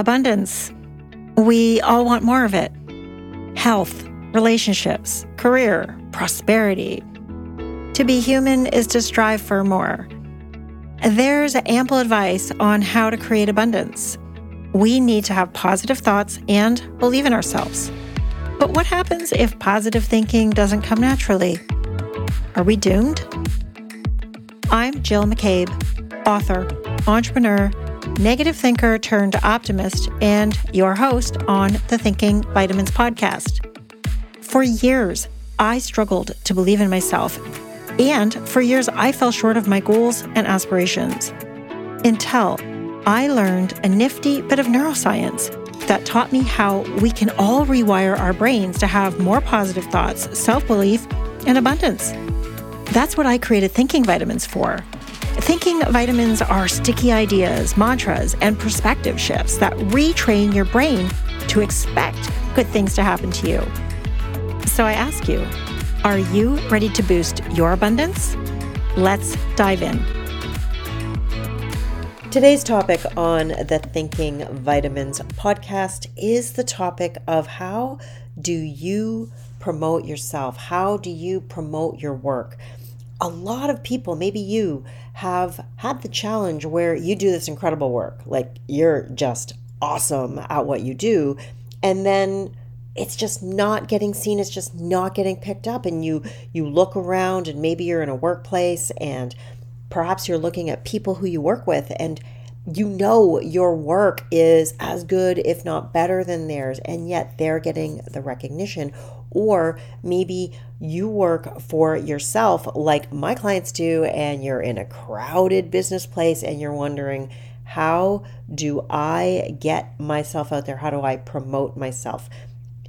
abundance. We all want more of it health, relationships, career, prosperity. To be human is to strive for more. There's ample advice on how to create abundance. We need to have positive thoughts and believe in ourselves. But what happens if positive thinking doesn't come naturally? Are we doomed? I'm Jill McCabe, author, entrepreneur, negative thinker turned optimist, and your host on the Thinking Vitamins podcast. For years, I struggled to believe in myself, and for years, I fell short of my goals and aspirations. Until I learned a nifty bit of neuroscience that taught me how we can all rewire our brains to have more positive thoughts, self belief, and abundance. That's what I created Thinking Vitamins for. Thinking vitamins are sticky ideas, mantras, and perspective shifts that retrain your brain to expect good things to happen to you. So I ask you, are you ready to boost your abundance? Let's dive in. Today's topic on the Thinking Vitamins podcast is the topic of how do you promote yourself? How do you promote your work? A lot of people, maybe you, have had the challenge where you do this incredible work, like you're just awesome at what you do, and then it's just not getting seen it's just not getting picked up and you you look around and maybe you're in a workplace and perhaps you're looking at people who you work with and you know your work is as good, if not better than theirs, and yet they're getting the recognition. Or maybe you work for yourself, like my clients do, and you're in a crowded business place and you're wondering, how do I get myself out there? How do I promote myself?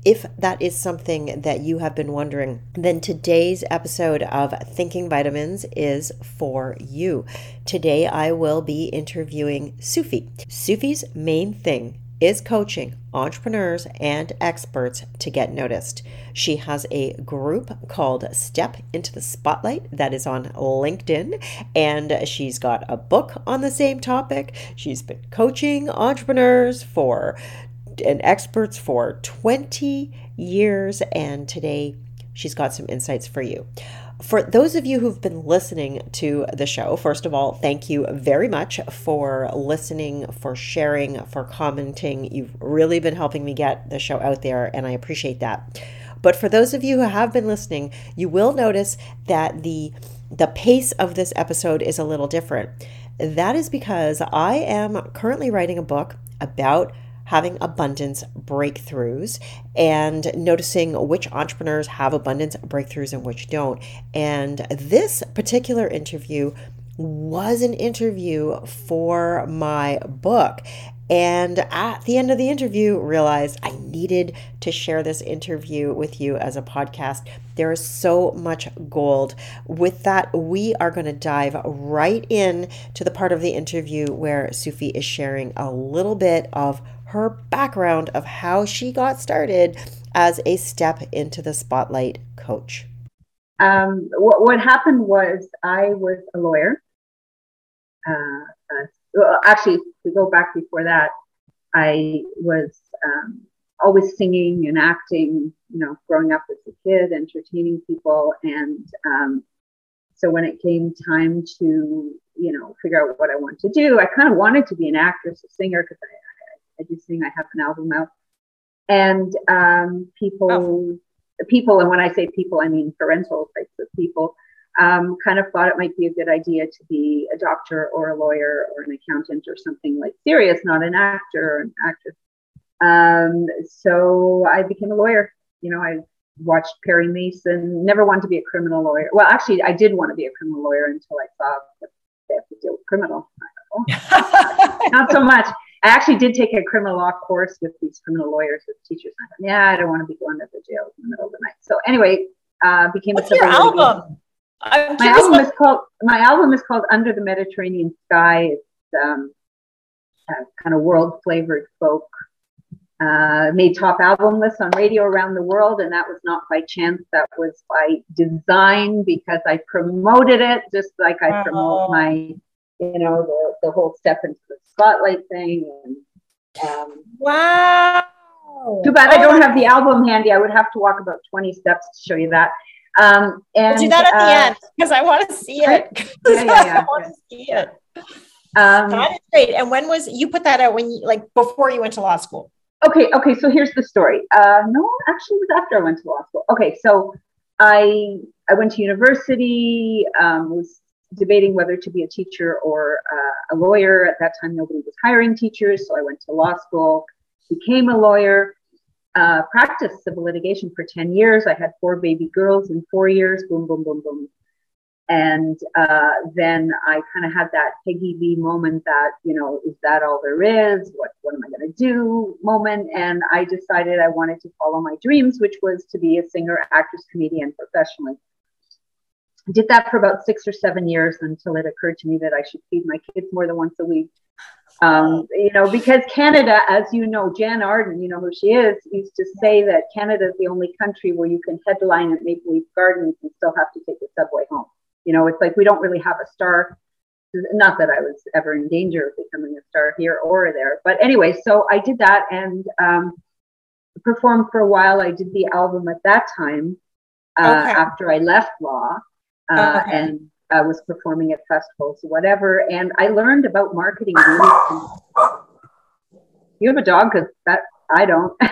If that is something that you have been wondering, then today's episode of Thinking Vitamins is for you. Today I will be interviewing Tsufit. Tsufit's main thing is coaching entrepreneurs and experts to get noticed. She has a group called Step into the Spotlight that is on LinkedIn, and she's got a book on the same topic. She's been coaching entrepreneurs for and experts for 20 years, and today she's got some insights for you. For those of you who've been listening to the show, first of all, thank you very much for listening, for sharing, for commenting. You've really been helping me get the show out there, and I appreciate that. But for those of you who have been listening, you will notice that the the pace of this episode is a little different. That is because I am currently writing a book about having abundance breakthroughs and noticing which entrepreneurs have abundance breakthroughs and which don't. And this particular interview was an interview for my book. And at the end of the interview, realized I needed to share this interview with you as a podcast. There is so much gold. With that, we are going to dive right in to the part of the interview where Tsufit is sharing a little bit of her background of how she got started as a step into the spotlight coach. Um, what, what, happened was I was a lawyer. Uh, uh, well, actually, to go back before that, I was um, always singing and acting, you know, growing up as a kid, entertaining people. And um, so when it came time to, you know, figure out what I wanted to do, I kind of wanted to be an actress, a singer, because I, Sing. I have an album out, and um, people, oh. people, and when I say people, I mean parental types of people, um, kind of thought it might be a good idea to be a doctor or a lawyer or an accountant or something like serious, not an actor or an actress. Um, so I became a lawyer. You know, I watched Perry Mason. Never wanted to be a criminal lawyer. Well, actually, I did want to be a criminal lawyer until I saw that they have to deal with criminal. Oh, not so much. I actually did take a criminal law course with these criminal lawyers with teachers. I thought, yeah, I don't want to be going to the jail in the middle of the night. So anyway, uh, became What's a your album? my album is called my album is called Under the Mediterranean Sky. It's um, kind of world flavored folk. Uh, made top album lists on radio around the world, and that was not by chance. That was by design because I promoted it just like I promote my, you know, the, the whole step into the spotlight thing and Um, wow. Too bad I don't have the album handy. I would have to walk about 20 steps to show you that. Um, and we'll do that at uh, the end because I want to see it. Yeah, yeah, yeah. I want to see it. Um, that is great. And when was you put that out when you like before you went to law school? Okay, okay. So here's the story. Uh, no, actually, it was after I went to law school. Okay, so I I went to university. Um, was debating whether to be a teacher or uh, a lawyer. At that time, nobody was hiring teachers, so I went to law school, became a lawyer, uh, practiced civil litigation for 10 years. I had four baby girls in four years, boom, boom, boom, boom. And uh, then I kind of had that Peggy Lee moment that, you know, is that all there is? What, what am I going to do moment? And I decided I wanted to follow my dreams, which was to be a singer, actress, comedian professionally. Did that for about six or seven years until it occurred to me that I should feed my kids more than once a week. Um, you know, because Canada, as you know, Jann Arden, you know who she is, used to say that Canada is the only country where you can headline at Maple Leaf Gardens and still have to take the subway home. You know, it's like we don't really have a star. Not that I was ever in danger of becoming a star here or there, but anyway, so I did that and um, performed for a while. I did the album at that time uh, okay. after I left law, uh, okay. and I was performing at festivals, whatever. And I learned about marketing. You have a dog because that I don't.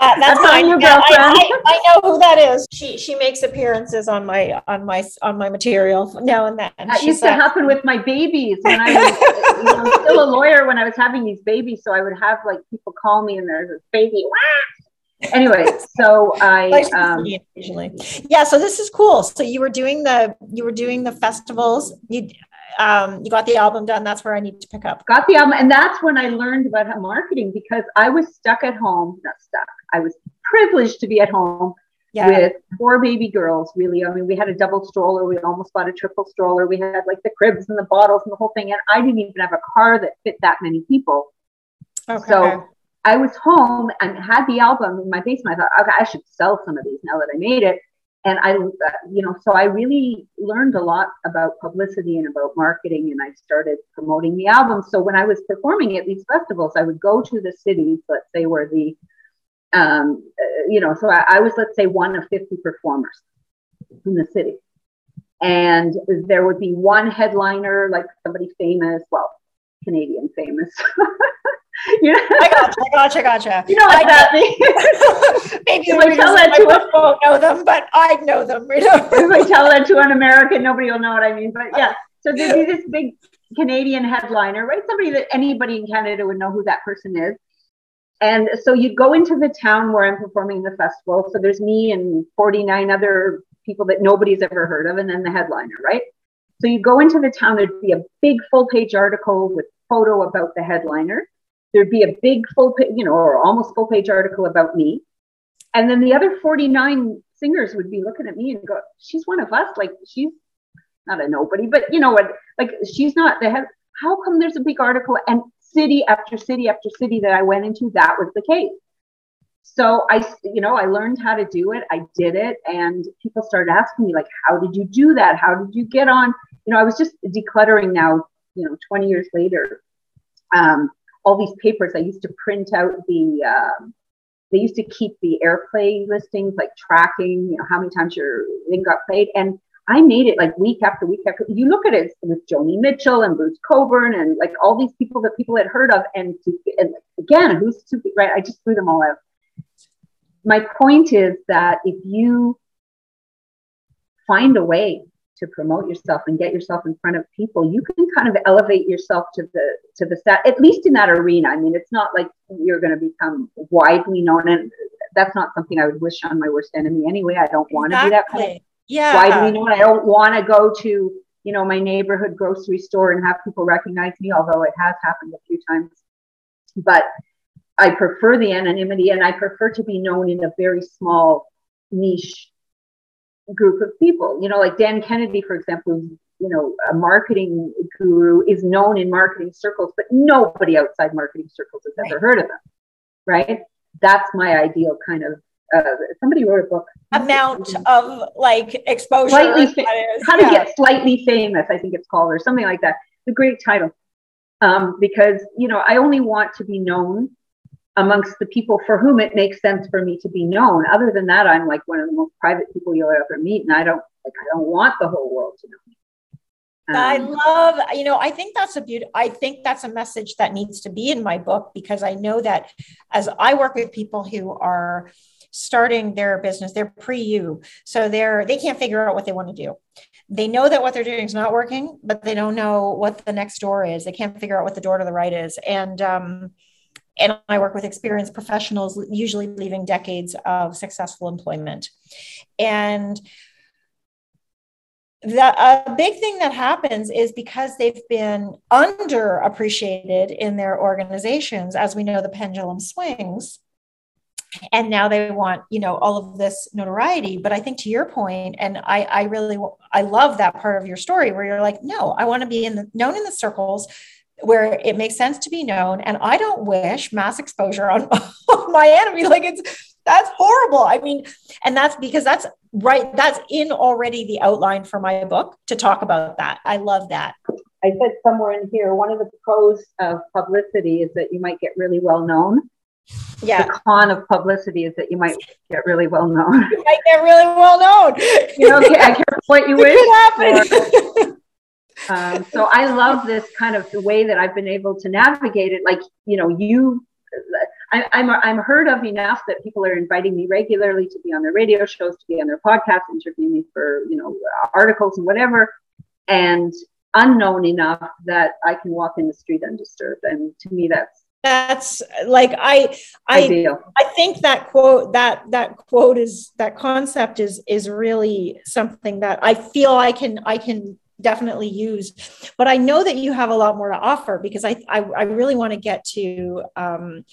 Uh, that's, that's. Your yeah, I, I, I, know who that is. She she makes appearances on my on my on my material now and then. That used to happen with my babies when I was you know, still a lawyer when I was having these babies. So I would have like people call me and there's this baby. Wah! Anyway, so I um, occasionally. Yeah, so this is cool. So you were doing the you were doing the festivals. You um, you got the album done. That's where I need to pick up. Got the album, and that's when I learned about marketing because I was stuck at home. Not stuck. I was privileged to be at home yeah. with four baby girls. Really, I mean, we had a double stroller. We almost bought a triple stroller. We had like the cribs and the bottles and the whole thing. And I didn't even have a car that fit that many people. Okay. So I was home and had the album in my basement. I thought, okay, I should sell some of these now that I made it. And I, uh, you know, so I really learned a lot about publicity and about marketing, and I started promoting the album. So when I was performing at these festivals, I would go to the cities, let's say where the, um, uh, you know, so I, I was, let's say, one of 50 performers in the city. And there would be one headliner, like somebody famous, well, Canadian famous. you know? I gotcha, I gotcha, gotcha. You know what I that means? Maybe if I tell that to a, won't know them, but I know them. You know? if I tell that to an American, nobody will know what I mean. But yeah, so there'd be this big Canadian headliner, right? Somebody that anybody in Canada would know who that person is. And so you'd go into the town where I'm performing the festival. So there's me and 49 other people that nobody's ever heard of, and then the headliner, right? So you go into the town, there'd be a big full page article with photo about the headliner there'd be a big full page, you know, or almost full page article about me. And then the other 49 singers would be looking at me and go, she's one of us. Like she's not a nobody, but you know what? Like she's not the head. How come there's a big article and city after city after city that I went into, that was the case. So I, you know, I learned how to do it. I did it. And people started asking me like, how did you do that? How did you get on? You know, I was just decluttering now, you know, 20 years later. Um, all these papers. I used to print out the, um, they used to keep the airplay listings, like tracking, you know, how many times your thing got played. And I made it like week after week after. You look at it with Joni Mitchell and Bruce Cockburn and like all these people that people had heard of. And, to, and again, who's stupid, right? I just threw them all out. My point is that if you find a way to promote yourself and get yourself in front of people, you can kind of elevate yourself to the to the set, at least in that arena. I mean, it's not like you're going to become widely known, and that's not something I would wish on my worst enemy anyway. I don't want to exactly. be that kind of yeah. widely known. I don't want to go to you know my neighborhood grocery store and have people recognize me, although it has happened a few times. But I prefer the anonymity, and I prefer to be known in a very small niche group of people. You know, like Dan Kennedy, for example, you know, a marketing guru is known in marketing circles, but nobody outside marketing circles has right. ever heard of them. Right? That's my ideal kind of. Uh, somebody wrote a book. Amount of like exposure. Slightly fa- how to yeah. get slightly famous, I think it's called, or something like that. The great title. um, because you know I only want to be known amongst the people for whom it makes sense for me to be known. Other than that, I'm like one of the most private people you'll ever meet, and I don't like I don't want the whole world to know me. Um, I love, you know, I think that's a beautiful, I think that's a message that needs to be in my book because I know that as I work with people who are starting their business, they're pre you. So they're, they can't figure out what they want to do. They know that what they're doing is not working, but they don't know what the next door is. They can't figure out what the door to the right is. And, um, and I work with experienced professionals, usually leaving decades of successful employment. And the a big thing that happens is because they've been underappreciated in their organizations as we know the pendulum swings and now they want you know all of this notoriety but i think to your point and i i really i love that part of your story where you're like no i want to be in the known in the circles where it makes sense to be known. And i don't wish mass exposure on, on my enemy. Like it's that's horrible. I mean and that's because that's right that's in already the outline for my book to talk about that. I love that. I said somewhere in here one of the pros of publicity is that you might get really well known. Yeah. The con of publicity is that you might get really well known. You might get really well known. You know i care what you wish um, so i love this kind of the way that i've been able to navigate it like you know you I, am I'm, I'm heard of enough that people are inviting me regularly to be on their radio shows, to be on their podcasts, interviewing me for you know articles and whatever, and unknown enough that I can walk in the street undisturbed. And to me, that's that's like I I ideal. I think that quote that that quote is that concept is is really something that I feel I can I can definitely use but i know that you have a lot more to offer because i i, I really want to get to um,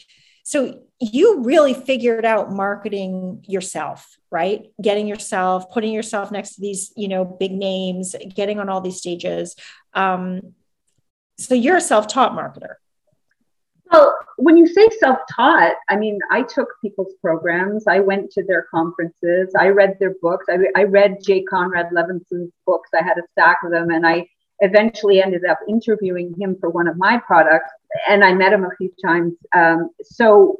so you really figured out marketing yourself, right? Getting yourself, putting yourself next to these, you know, big names, getting on all these stages. Um, so you're a self-taught marketer. Well, when you say self-taught, I mean, I took people's programs. I went to their conferences. I read their books. I, I read Jay Conrad Levinson's books. I had a stack of them, and I eventually ended up interviewing him for one of my products and I met him a few times. Um, so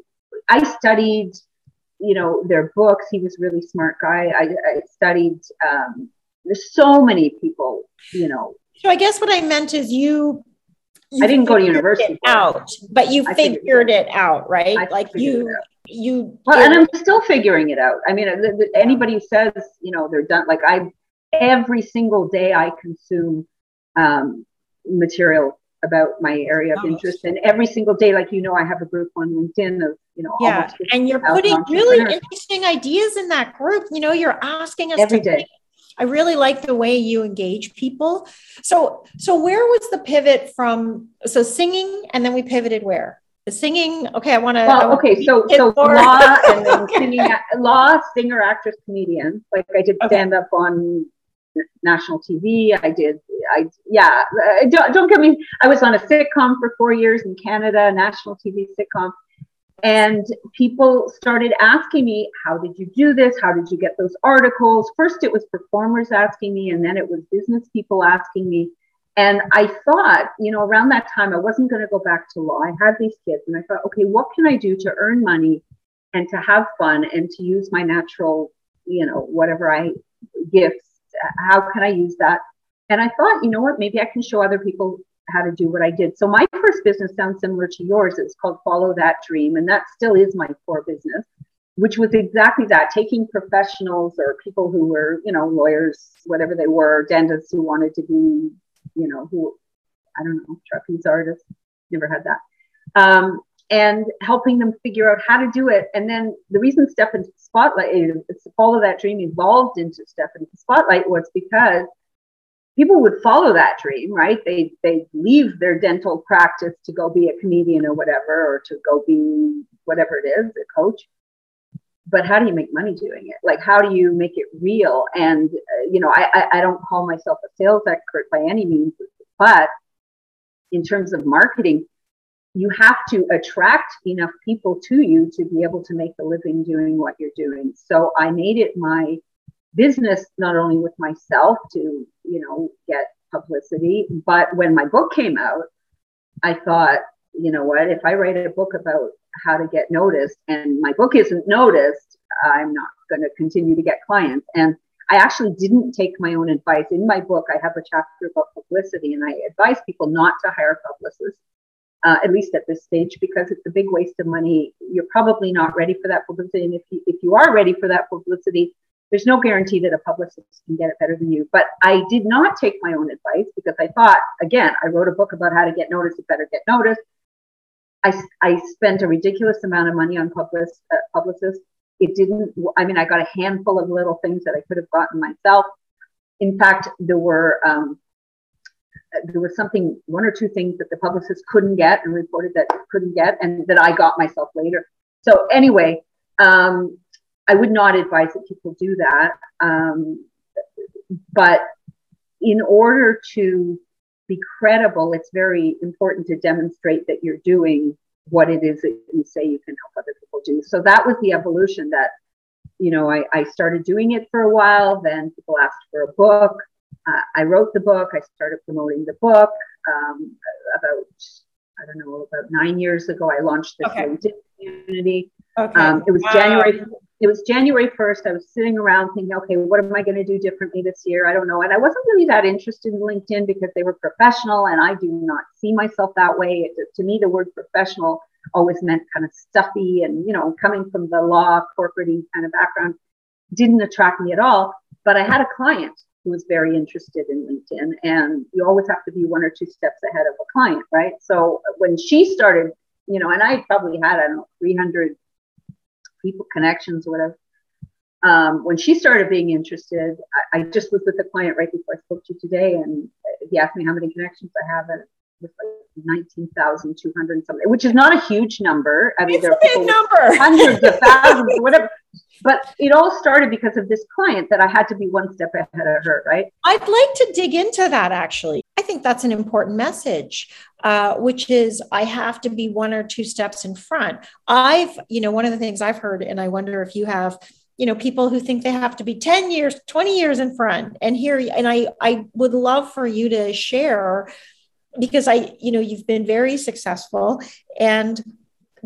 I studied, you know, their books. He was a really smart guy. I, I studied. Um, there's so many people, you know. So I guess what I meant is you. I didn't go to university. out, but you figured, figured it out, right? I like you. You well, and I'm still figuring it out. I mean, anybody who says you know they're done, like I, every single day I consume um, material about my area of oh. interest. And every single day, like you know, I have a group on LinkedIn of you know, yeah, and you're putting really interesting ideas in that group. You know, you're asking us every day. Think. I really like the way you engage people. So, so where was the pivot from? So singing, and then we pivoted where? The singing. Okay, I want to. Well, okay, so so law and then singing, law, singer, actress, comedian. Like I did stand okay. up on national TV. I did, I yeah. Uh, don't, don't get me. I was on a sitcom for four years in Canada, national TV sitcom, and people started asking me, "How did you do this? How did you get those articles?" First, it was performers asking me, and then it was business people asking me. And I thought, you know, around that time, I wasn't going to go back to law. I had these kids, and I thought, okay, what can I do to earn money and to have fun and to use my natural, you know, whatever I gifts how can I use that? And I thought, you know what, maybe I can show other people how to do what I did. So my first business sounds similar to yours. It's called Follow That Dream. And that still is my core business, which was exactly that, taking professionals or people who were, you know, lawyers, whatever they were, dentists who wanted to be, you know, who, I don't know, trapeze artists, never had that. Um, and helping them figure out how to do it. And then the reason Step into Spotlight, follow that dream evolved into Step into Spotlight was because people would follow that dream, right? They they leave their dental practice to go be a comedian or whatever, or to go be whatever it is, a coach. But how do you make money doing it? Like, how do you make it real? And uh, you know, I, I I don't call myself a sales expert by any means, but in terms of marketing, you have to attract enough people to you to be able to make a living doing what you're doing. So I made it my business not only with myself to, you know, get publicity, but when my book came out, I thought, you know what, if I write a book about how to get noticed and my book isn't noticed, I'm not going to continue to get clients. And I actually didn't take my own advice. In my book, I have a chapter about publicity, and I advise people not to hire publicists, uh, at least at this stage, because it's a big waste of money. You're probably not ready for that publicity. And if you, if you are ready for that publicity, there's no guarantee that a publicist can get it better than you. But I did not take my own advice because I thought, again, I wrote a book about how to get noticed, it better get noticed. I, I spent a ridiculous amount of money on public, uh, publicists it didn't, I mean, I got a handful of little things that I could have gotten myself. In fact, there were, um, there was something, one or two things that the publicist couldn't get and reported that couldn't get, and that I got myself later. So, anyway, um, I would not advise that people do that. Um, but in order to be credible, it's very important to demonstrate that you're doing what it is that you say you can help other people do. So that was the evolution that, you know, I, I started doing it for a while. Then people asked for a book. Uh, I wrote the book. I started promoting the book um, about, I don't know, about nine years ago. I launched this okay. LinkedIn community. Okay. Um, it was wow. January it was January 1st. I was sitting around thinking, okay, what am I going to do differently this year? I don't know. And I wasn't really that interested in LinkedIn because they were professional and I do not see myself that way. It, to me, the word professional always meant kind of stuffy and, you know, coming from the law, corporate kind of background didn't attract me at all. But I had a client who was very interested in LinkedIn and you always have to be one or two steps ahead of a client, right? So when she started, you know, and I probably had, I don't know, 300 people connections or whatever. Um, when she started being interested, I, I, just was with a client right before I spoke to you today, and he asked me how many connections I have, and it was like nineteen thousand two hundred something, which is not a huge number. I mean, it's there are a big number, hundreds of thousands, whatever. But it all started because of this client that I had to be one step ahead of her, right? I'd like to dig into that actually. I think that's an important message, uh, which is I have to be one or two steps in front. I've, you know, one of the things I've heard, and I wonder if you have, you know, people who think they have to be 10 years, 20 years in front. And here, and I, I would love for you to share because I, you know, you've been very successful and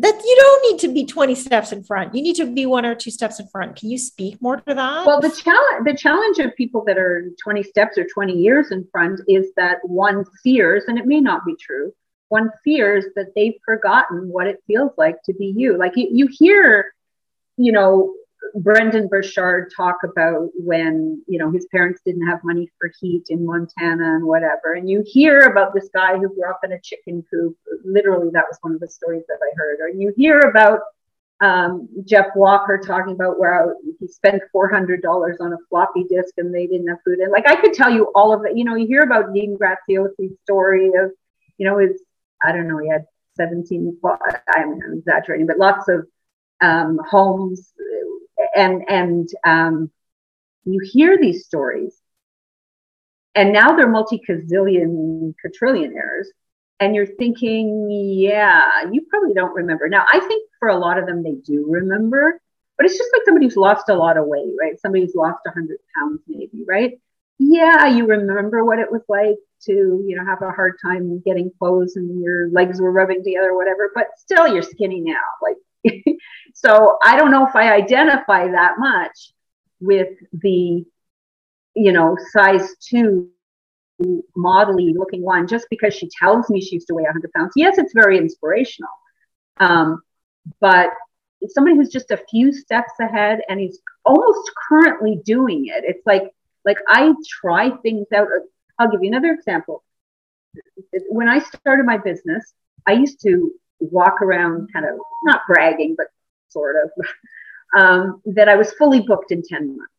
that you don't need to be 20 steps in front. You need to be one or two steps in front. Can you speak more to that? Well the challenge the challenge of people that are 20 steps or 20 years in front is that one fears and it may not be true one fears that they've forgotten what it feels like to be you. Like you, you hear you know Brendon Burchard talk about when you know his parents didn't have money for heat in Montana and whatever, and you hear about this guy who grew up in a chicken coop. Literally, that was one of the stories that I heard. Or you hear about um, Jeff Walker talking about where he spent four hundred dollars on a floppy disk and they didn't have food. And like I could tell you all of it. You know, you hear about Dean Graziosi's story of, you know, his I don't know, he had seventeen. I'm, I'm exaggerating, but lots of um, homes and and um, you hear these stories, and now they're multi gazillion quadrillionaires, and you're thinking, yeah, you probably don't remember. Now, I think for a lot of them, they do remember, but it's just like somebody who's lost a lot of weight, right? Somebody who's lost 100 pounds, maybe, right? Yeah, you remember what it was like to, you know, have a hard time getting clothes and your legs were rubbing together or whatever, but still you're skinny now. Like so I don't know if I identify that much with the, you know, size two modelly looking one just because she tells me she used to weigh 100 pounds. Yes, it's very inspirational. Um, but somebody who's just a few steps ahead and he's almost currently doing it. It's like, like I try things out. I'll give you another example. When I started my business, I used to walk around kind of not bragging, but sort of, um, that I was fully booked in 10 months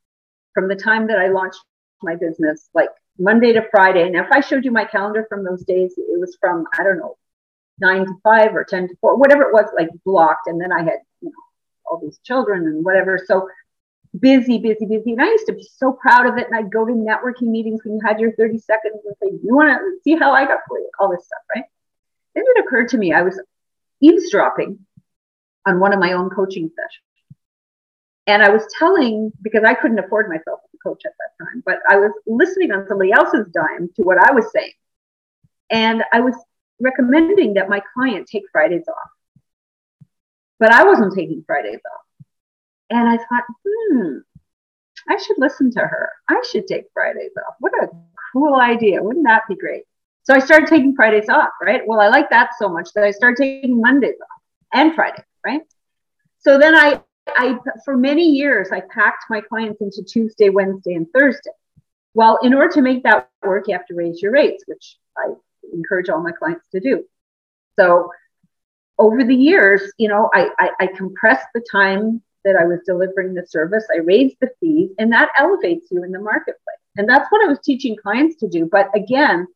from the time that I launched my business, like Monday to Friday. And if I showed you my calendar from those days, it was from, I don't know, nine to five or 10 to four, whatever it was, like blocked. And then I had, you know, all these children and whatever. So busy, busy, busy. And I used to be so proud of it. And I'd go to networking meetings when you had your 30 seconds and say, you want to see how I got all this stuff, right? Then it occurred to me, I was eavesdropping on one of my own coaching sessions. And I was telling, because I couldn't afford myself as a coach at that time, but I was listening on somebody else's dime to what I was saying. And I was recommending that my client take Fridays off. But I wasn't taking Fridays off. And I thought, hmm, I should listen to her. I should take Fridays off. What a cool idea. Wouldn't that be great? So I started taking Fridays off, right? Well, I like that so much that I started taking Mondays off and Fridays, right? So then I, I, for many years, I packed my clients into Tuesday, Wednesday, and Thursday. Well, in order to make that work, you have to raise your rates, which I encourage all my clients to do. So over the years, you know, I, I, I compressed the time that I was delivering the service. I raised the fees, and that elevates you in the marketplace. And that's what I was teaching clients to do. But again,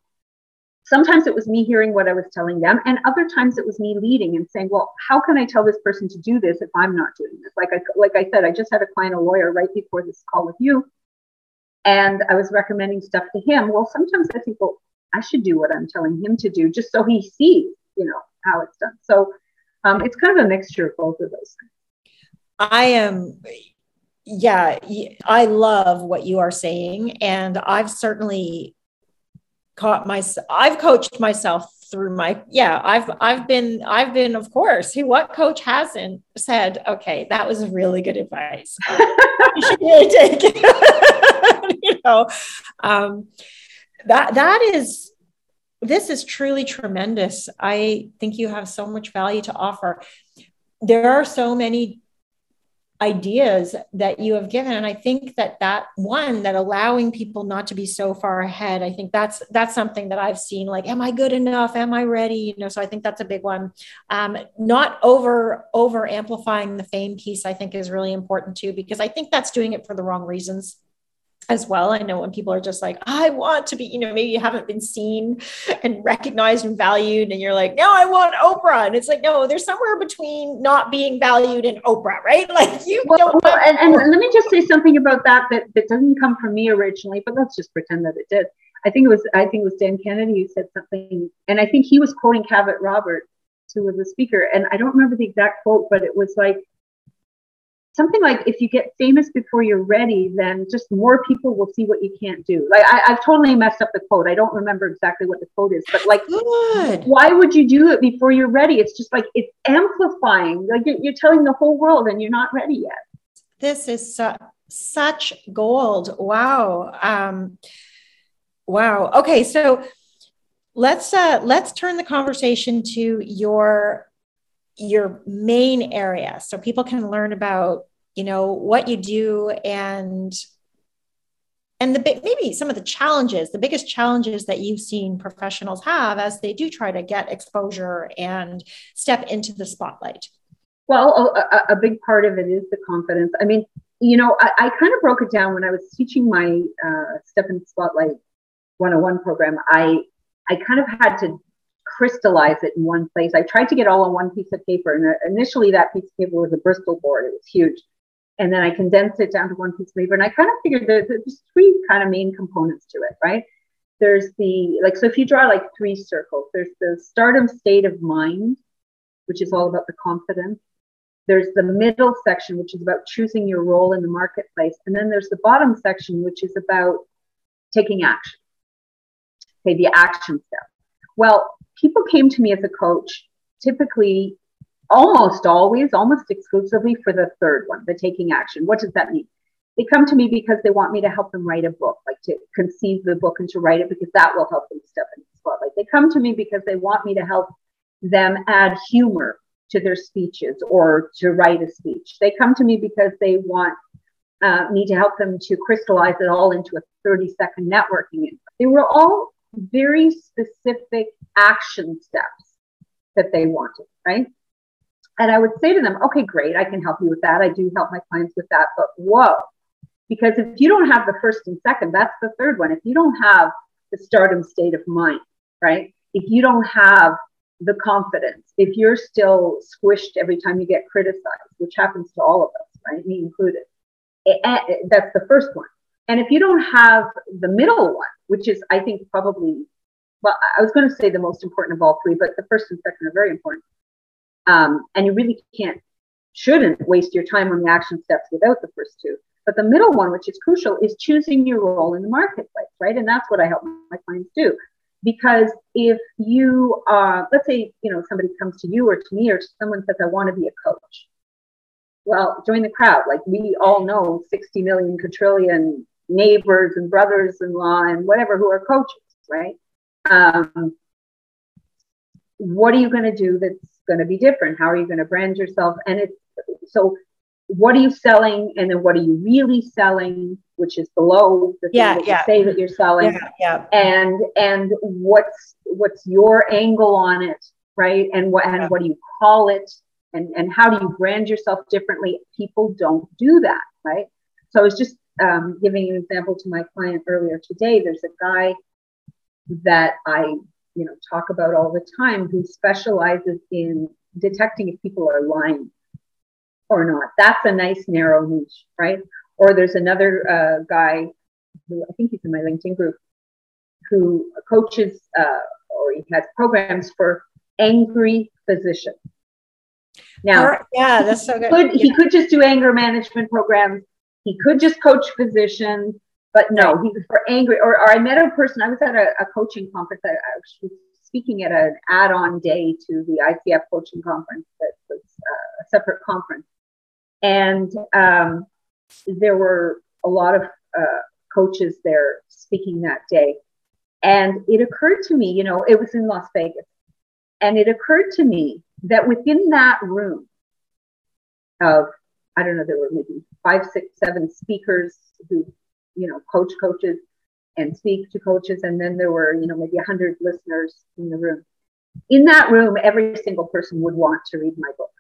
sometimes it was me hearing what I was telling them, and other times it was me leading and saying, "Well, how can I tell this person to do this if I'm not doing this?" Like I like I said, I just had a client, a lawyer, right before this call with you, and I was recommending stuff to him. Well, sometimes I think, well, I should do what I'm telling him to do, just so he sees, you know, how it's done. So um, it's kind of a mixture of both of those things. I am yeah, I love what you are saying. And I've certainly caught my, I've coached myself through my, yeah, I've, I've been, I've been, of course, who, what coach hasn't said, okay, that was really good advice. you should really take it. you know, um, that, that is, this is truly tremendous. I think you have so much value to offer. There are so many ideas that you have given. And i think that that one that allowing people not to be so far ahead i think that's that's something that i've seen like am i good enough? Am i ready? You know so i think that's a big one. Um, not over over amplifying the fame piece i think is really important too because i think that's doing it for the wrong reasons as well. I know when people are just like, I want to be, you know, maybe you haven't been seen and recognized and valued, and you're like, no, I want Oprah. And it's like, no, there's somewhere between not being valued and Oprah, right? Like you well, don't. Well, and, and let me just say something about that, that that doesn't come from me originally, but let's just pretend that it did. I think it was I think it was Dan Kennedy who said something, and I think he was quoting Cavett Roberts, who was a speaker, and I don't remember the exact quote, but it was like something like if you get famous before you're ready, then just more people will see what you can't do. Like I, have totally messed up the quote. I don't remember exactly what the quote is, but like, Good. why would you do it before you're ready? It's just like it's amplifying. Like you're, telling the whole world, and you're not ready yet. This is su- such gold. Wow. Um, wow. Okay, so let's uh, let's turn the conversation to your your main area. So people can learn about you know what you do and and the maybe some of the challenges the biggest challenges that you've seen professionals have as they do try to get exposure and step into the spotlight. Well a, a big part of it is the confidence. I mean you know i, I kind of broke it down when i was teaching my uh, step in spotlight 101 program. I i kind of had to crystallize it in one place. I tried to get all on one piece of paper, and uh, initially that piece of paper was a Bristol board. It was huge, and then I condensed it down to one piece of paper. And I kind of figured that there's three kind of main components to it, right? There's the like so if you draw like three circles, there's the stardom state of mind, which is all about the confidence. There's the middle section, which is about choosing your role in the marketplace, and then there's the bottom section, which is about taking action. Okay, the action step. Well, people came to me as a coach typically almost always, almost exclusively for the third one, the taking action. What does that mean? They come to me because they want me to help them write a book, like to conceive the book and to write it because that will help them step into the spotlight. They come to me because they want me to help them add humor to their speeches or to write a speech. They come to me because they want uh, me to help them to crystallize it all into a 30 second networking. They were all very specific action steps that they wanted, right? And I would say to them, okay, great, I can help you with that. I do help my clients with that, but whoa, because if you don't have the first and second, that's the third one. If you don't have the stardom state of mind, right? If you don't have the confidence, if you're still squished every time you get criticized, which happens to all of us, right? Me included, it, it, that's the first one. And if you don't have the middle one, which is, I think, probably, well, I was going to say the most important of all three, but the first and second are very important. Um, and you really can't, shouldn't waste your time on the action steps without the first two. But the middle one, which is crucial, is choosing your role in the marketplace, right? And that's what I help my clients do. because if you uh, let's say you know somebody comes to you or to me or someone says i want to be a coach well join the crowd like we all know 60 million quadrillion neighbors and brothers-in-law and whatever who are coaches right? Um, what are you going to do that's going to be different? How are you going to brand yourself? And it's so what are you selling? And then what are you really selling which is below the thing yeah, that yeah. you say that you're selling? Yeah, yeah. and and what's what's your angle on it right? And what and what do you call it? And and how do you brand yourself differently? People don't do that right? So i was just um, giving an example to my client earlier today there's a guy that i you know talk about all the time who specializes in detecting if people are lying or not that's a nice narrow niche right or there's another uh, guy who i think he's in my linkedin group who coaches uh, or he has programs for angry physicians. Now, yeah, that's so good. could, he could just do anger management programs. He could just coach physicians, but no, he was for angry. Or, or I met a person. I was at a, a coaching conference. I, was speaking at an add-on day to the ICF coaching conference. That was uh, a separate conference, and um, there were a lot of uh, coaches there speaking that day. And it occurred to me, you know, it was in Las Vegas, and it occurred to me that within that room of, I don't know, there were maybe five, six, seven speakers who, you know, coach coaches and speak to coaches, and then there were, you know, maybe 100 listeners in the room. In that room, every single person would want to read my book.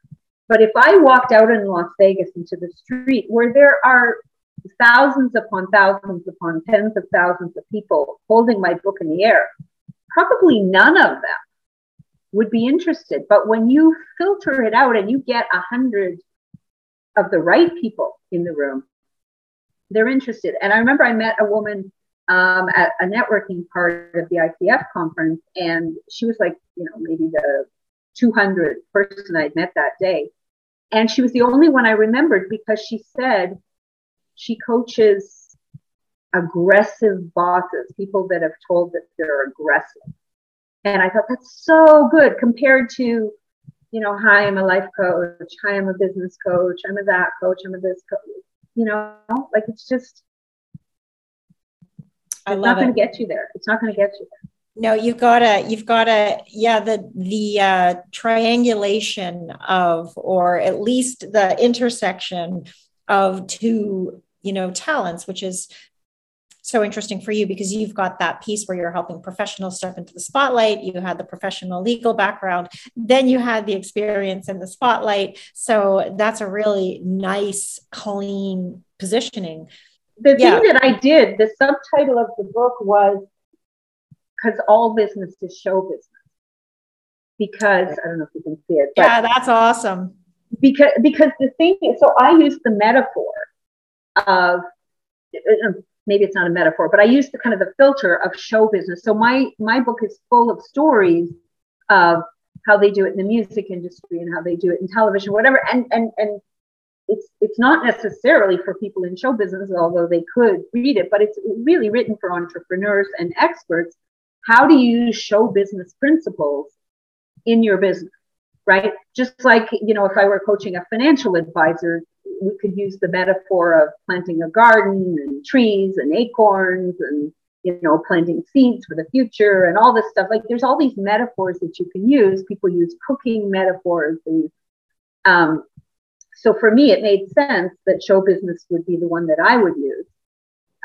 But if I walked out in Las Vegas into the street where there are thousands upon thousands upon tens of thousands of people holding my book in the air, probably none of them would be interested. But when you filter it out and you get a hundred of the right people in the room, they're interested. And I remember I met a woman um, at a networking part of the ICF conference, and she was like, you know, maybe the 200th person I'd met that day. And she was the only one I remembered because she said she coaches aggressive bosses, people that have told that they're aggressive. And I thought that's so good compared to, you know, hi, I'm a life coach, hi, I'm a business coach, I'm a that coach, I'm a this coach. You know, like it's just, I it's love not going it. to get you there. It's not going to get you there. No, you've got to, you've got to, yeah, the the uh, triangulation of, or at least the intersection of two, you know, talents, which is so interesting for you because you've got that piece where you're helping professionals step into the spotlight. You had the professional legal background, then you had the experience in the spotlight. So that's a really nice, clean positioning. The Yeah. thing that I did, the subtitle of the book was because all business is show business. Because I don't know if you can see it, but Yeah, that's awesome. because because the thing is, so I use the metaphor of uh, maybe it's not a metaphor, but I use the kind of the filter of show business. So my my book is full of stories of how they do it in the music industry and how they do it in television, whatever. And and and it's it's not necessarily for people in show business, although they could read it, but it's really written for entrepreneurs and experts. How do you use show business principles in your business? right? Just like, you know, if I were coaching a financial advisor, we could use the metaphor of planting a garden and trees and acorns and, you know, planting seeds for the future and all this stuff. Like there's all these metaphors that you can use. People use cooking metaphors. and um, so for me, it made sense that show business would be the one that I would use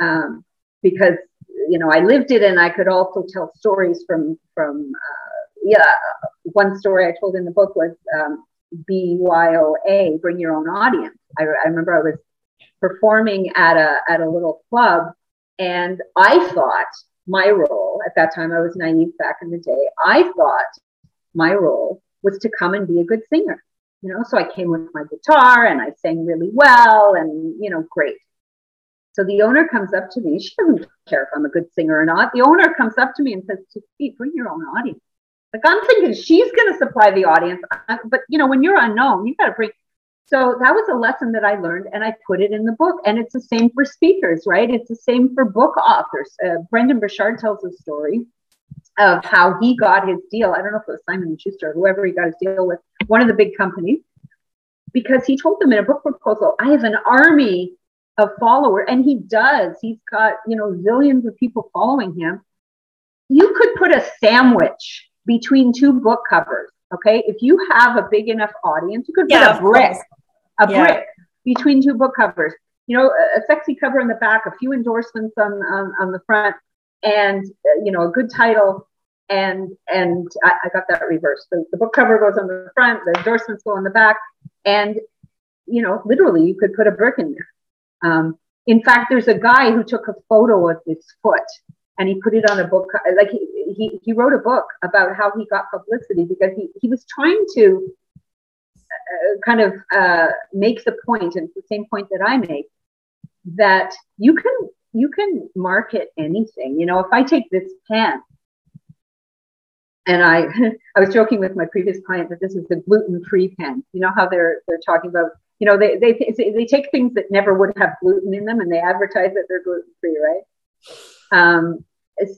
um, because, you know, I lived it and I could also tell stories from, from, uh, yeah, one story I told in the book was um, BYOA, bring your own audience. I, I remember I was performing at a at a little club, and I thought my role at that time I was naive back in the day. I thought my role was to come and be a good singer. You know, so I came with my guitar and I sang really well, and you know, great. So the owner comes up to me. She doesn't care if I'm a good singer or not. The owner comes up to me and says, "Pete, bring your own audience." Like I'm thinking she's going to supply the audience, uh, but you know when you're unknown, you got to bring. So that was a lesson that I learned, and I put it in the book. And it's the same for speakers, right? It's the same for book authors. Uh, Brendon Burchard tells a story of how he got his deal. I don't know if it was Simon and Schuster or whoever he got his deal with, one of the big companies, because he told them in a book proposal, I have an army of followers, and he does. He's got, you know, zillions of people following him. You could put a sandwich between two book covers. Okay. If you have a big enough audience, you could put yeah, a brick, a yeah. brick between two book covers. You know, a, a, sexy cover on the back, a few endorsements on, on, on the front, and, uh, you know, a good title and and I, I got that reversed. The, the, book cover goes on the front, the endorsements go on the back, and you know, literally, you could put a brick in there. Um, in fact, there's a guy who took a photo of his foot and he put it on a book. Like he he, he wrote a book about how he got publicity because he he was trying to uh, kind of uh, make the point, and it's the same point that I make, that you can you can market anything. You know, if I take this pen and I, I was joking with my previous client that this is the gluten-free pen. You know how they're they're talking about, you know, they they they take things that never would have gluten in them and they advertise that they're gluten-free, right? Um,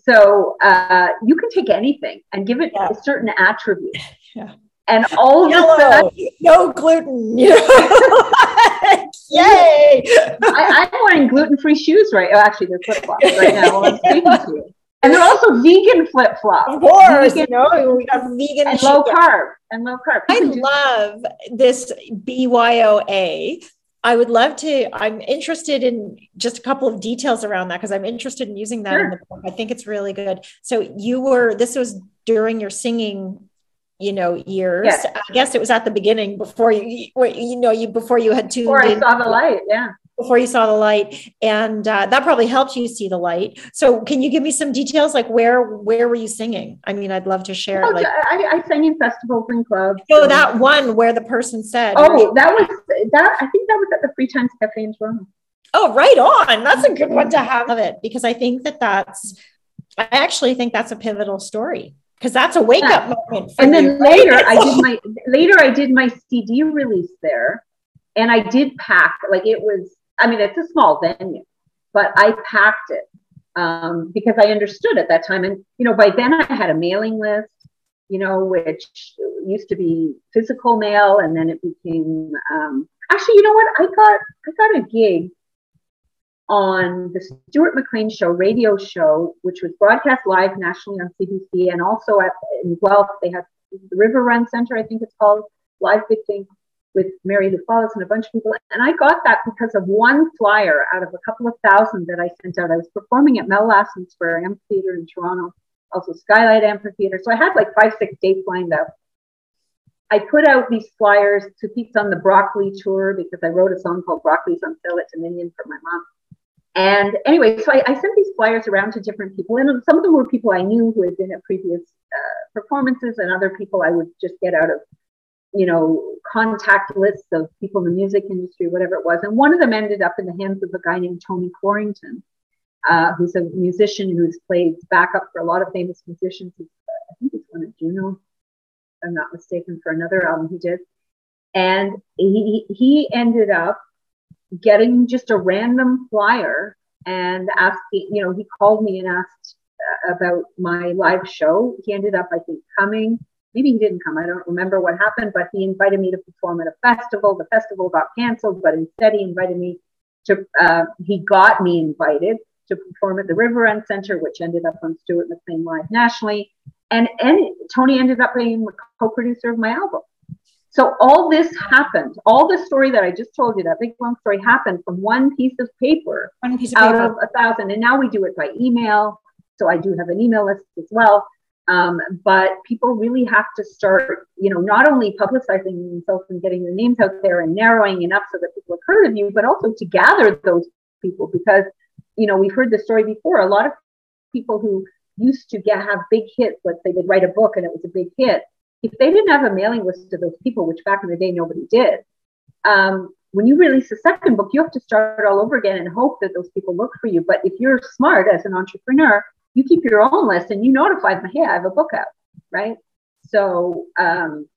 so uh, you can take anything and give it yeah. a certain attribute. Yeah. And all Yellow, sudden, no gluten. You know? Yay! I, am wearing gluten-free shoes right. Oh, actually, they're flip-flops right now while I'm speaking to you. And they're also vegan flip flops. Of course, vegan, you know, we got vegan and low carb and low carb. I love this BYOA. I would love to. I'm interested in just a couple of details around that because I'm interested in using that sure. in the book. I think it's really good. So you were this was during your singing you know years yes. i guess it was at the beginning before you you know you before you had tuned before i saw the light yeah before you saw the light and uh, that probably helped you see the light. So can you give me some details like where where were you singing? I mean i'd love to share oh, like I, I sang in festivals and clubs. Oh that one where the person said oh that was that i think that was at the free times cafe in toronto. Oh right on. That's a good one to have of it because i think that that's i actually think that's a pivotal story because that's a wake up moment and then you, later right? i did my later i did my cd release there and i did pack like it was I mean, it's a small venue, but I packed it um, because I understood at that time. And, you know, by then I had a mailing list, you know, which used to be physical mail and then it became, um, actually, you know what? I got, I got a gig on the Stuart McLean show, radio show, which was broadcast live nationally on CBC and also at in Guelph, they had the River Run Center, I think it's called, live big thing with Mary Lou and a bunch of people. And I got that because of one flyer out of a couple of thousand that I sent out. I was performing at Mel Lastman Square Amphitheater in Toronto, also Skylight Amphitheater. So I had like five, six dates lined up. I put out these flyers to peeps on the Broccoli tour because I wrote a song called Broccoli's on Sale at Dominion for my mom. And anyway, so I, I, sent these flyers around to different people, and some of them were people I knew who had been at previous uh, performances, and other people I would just get out of you know, contact lists of people in the music industry, whatever it was. And one of them ended up in the hands of a guy named Tony Quarrington, uh, who's a musician who's played backup for a lot of famous musicians. Uh, I think he's one of Juno, if I'm not mistaken, for another album he did. And he, he ended up getting just a random flyer and asking, you know, he called me and asked uh, about my live show. He ended up, I think, coming maybe he didn't come. I don't remember what happened, but he invited me to perform at a festival. The festival got canceled, but instead he invited me to, uh, he got me invited to perform at the River Run Center, which ended up on Stuart McLean Live nationally. And, and Tony ended up being the co-producer of my album. So all this happened, all the story that I just told you, that big long story happened from one piece of paper, one piece of out paper. of a thousand. And now we do it by email. So I do have an email list as well. Um, but people really have to start, you know, not only publicizing themselves and getting their names out there and narrowing enough so that people have heard of you, but also to gather those people because, you know, we've heard the story before. A lot of people who used to get have big hits, let's say they'd write a book and it was a big hit, if they didn't have a mailing list of those people, which back in the day nobody did, um, when you release a second book, you have to start all over again and hope that those people look for you. But if you're smart as an entrepreneur, you keep your own list and you notify them, hey, I have a book out, right? So um,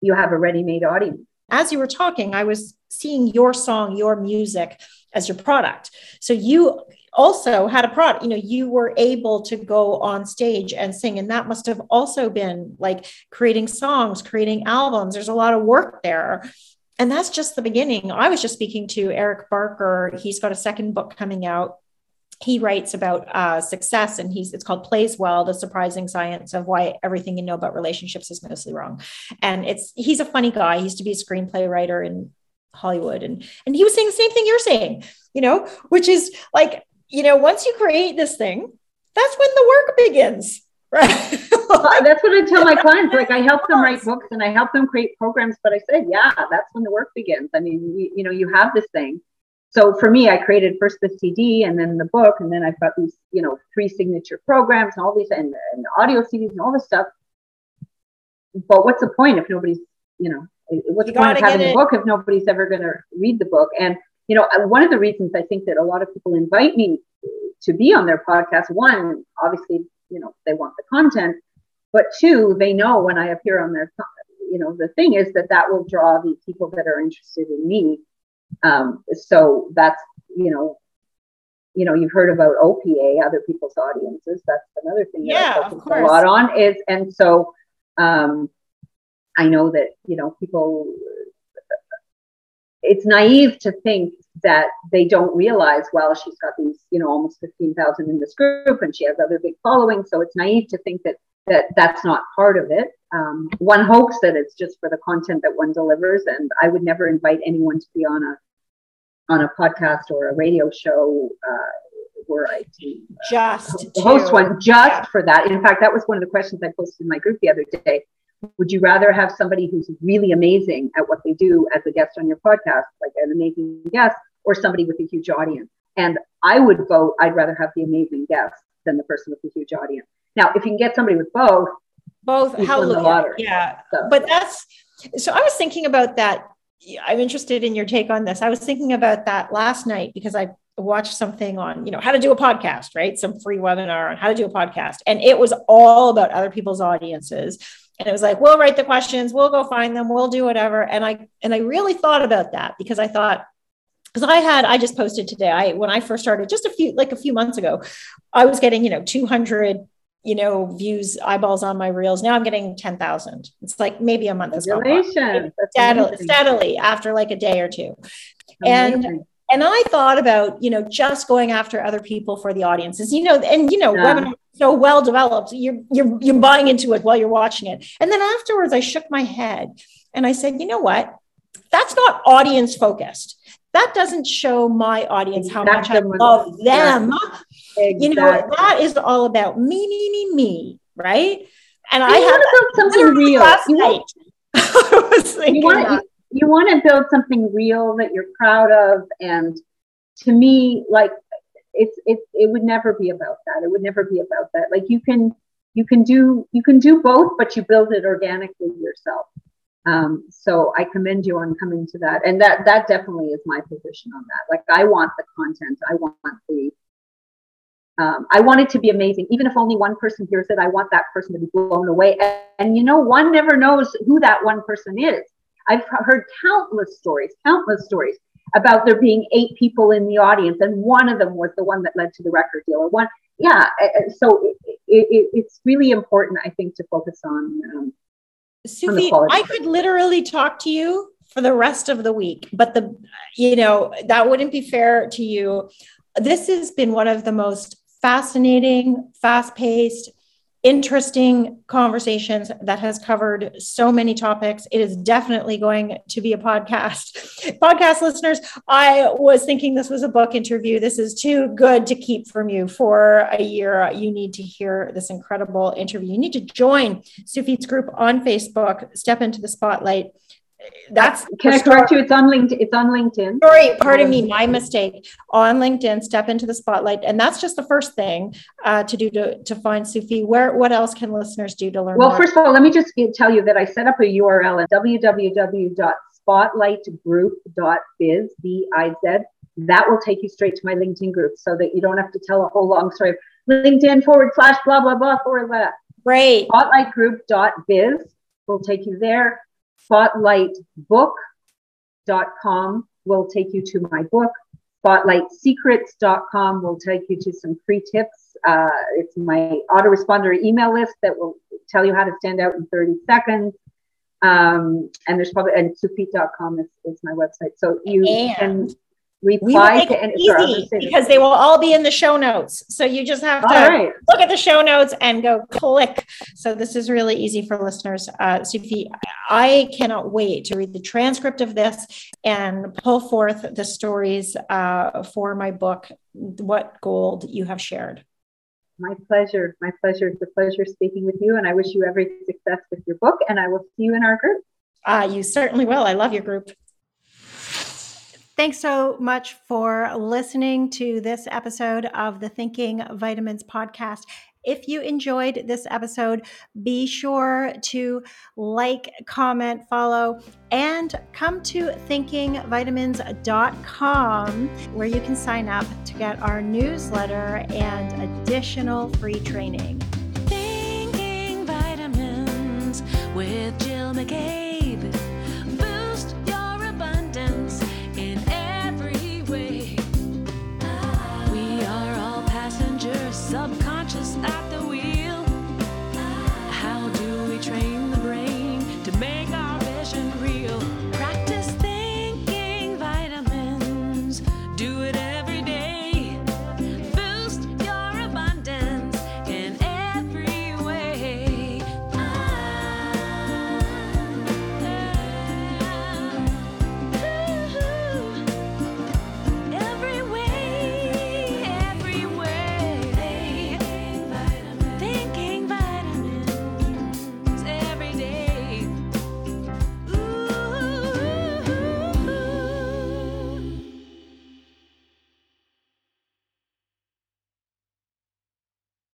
you have a ready-made audience. As you were talking, I was seeing your song, your music as your product. So you also had a product, you know, you were able to go on stage and sing. And that must have also been like creating songs, creating albums. There's a lot of work there. And that's just the beginning. I was just speaking to Eric Barker. He's got a second book coming out he writes about uh, success and he's it's called plays well the surprising science of why everything you know about relationships is mostly wrong. And it's he's a funny guy. He used to be a screenplay writer in hollywood and and he was saying the same thing you're saying you know which is like you know once you create this thing that's when the work begins right? That's what i tell my clients like i help them write books and i help them create programs but i said yeah that's when the work begins. I mean you, you know you have this thing so for me, I created first the CD and then the book, and then I've got these, you know, three signature programs and all these and, and audio CDs and all this stuff. But what's the point if nobody's, you know, what's you the point of having a book if nobody's ever going to read the book? And you know, one of the reasons I think that a lot of people invite me to be on their podcast, one, obviously, you know, they want the content, but two, they know when I appear on their, you know, the thing is that that will draw the people that are interested in me um, so that's, you know, you know, you've heard about OPA, other people's audiences. That's another thing yeah, that I focus a lot on is, and so um, I know that, you know, people, it's naive to think that they don't realize, well, she's got these, you know, almost 15,000 in this group and she has other big following. So it's naive to think that that that's not part of it. Um, one hopes that it's just for the content that one delivers, and I would never invite anyone to be on a on a podcast or a radio show uh, where I to, uh, just host one just yeah. for that. In fact, that was one of the questions I posted in my group the other day. Would you rather have somebody who's really amazing at what they do as a guest on your podcast, like an amazing guest, or somebody with a huge audience? And I would vote, I'd rather have the amazing guest than the person with the huge audience. Now, if you can get somebody with both, both, hallelujah. Yeah. So. But that's so I was thinking about that. I'm interested in your take on this. I was thinking about that last night because I watched something on, you know, how to do a podcast, right? Some free webinar on how to do a podcast. And it was all about other people's audiences. And it was like, we'll write the questions, we'll go find them, we'll do whatever. And I and I really thought about that because I thought, because I had, I just posted today. I when I first started, just a few, like a few months ago, I was getting, you know, 200 you know, views, eyeballs on my reels. Now I'm getting 10,000. It's like maybe a month gone. Steadily, steadily after like a day or two. Amazing. And and I thought about, you know, just going after other people for the audiences, you know, and you know, yeah. so well developed. You're you're you're buying into it while you're watching it. And then afterwards I shook my head and I said, you know what? That's not audience focused that doesn't show my audience how much I love them. Exactly. You know, that is all about me, me, me, me, right? And, I have build something real. Last you night. you want, you want to build something real that you're proud of, and to me, like it's it it would never be about that. It would never be about that. Like you can you can do you can do both, but you build it organically yourself. Um, so I commend you on coming to that. And that that definitely is my position on that. Like I want the content. I want the um, I want it to be amazing. Even if only one person hears it, I want that person to be blown away. And, and you know, one never knows who that one person is. I've heard countless stories, countless stories about there being eight people in the audience, and one of them was the one that led to the record deal. Or one, yeah. So it, it, it's really important, I think, to focus on um, Tsufit, I could literally talk to you for the rest of the week, but the, you know, that wouldn't be fair to you. This has been one of the most fascinating, fast paced, interesting conversations that has covered so many topics. It is definitely going to be a podcast. podcast listeners, I was thinking this was a book interview. This is too good to keep from you for a year. You need to hear this incredible interview. You need to join Tsufit's group on Facebook, step into the spotlight that's can I correct you? It's on LinkedIn. It's on LinkedIn. Sorry, pardon me, my mistake. On LinkedIn, step into the spotlight, and that's just the first thing uh, to do to, to find Tsufit. Where what else can listeners do to learn? Well, more? first of all, let me just tell you that I set up a URL at www.spotlightgroup.biz. B I Z. That will take you straight to my LinkedIn group, so that you don't have to tell a whole long story. LinkedIn forward slash blah blah blah forward blah. Great. Spotlightgroup.biz will take you there spotlightbook.com will take you to my book. spotlightsecrets.com will take you to some free tips. Uh, it's my autoresponder email list that will tell you how to stand out in 30 seconds. Um, and there's probably, and tsufit.com is, is my website. So you and can reply to any, easy because they will all be in the show notes. So you just have to right. look at the show notes and go click. So this is really easy for listeners. Uh, Tsufit, I cannot wait to read the transcript of this and pull forth the stories uh, for my book, What Gold You Have Shared. My pleasure. My pleasure. It's a pleasure speaking with you. And I wish you every success with your book. And I will see you in our group. Ah, uh, you certainly will. I love your group. Thanks so much for listening to this episode of the Thinking Vitamins podcast. If you enjoyed this episode, be sure to like, comment, follow, and come to thinkingvitamins.com where you can sign up to get our newsletter and additional free training. Thinking Vitamins with Jill McCabe.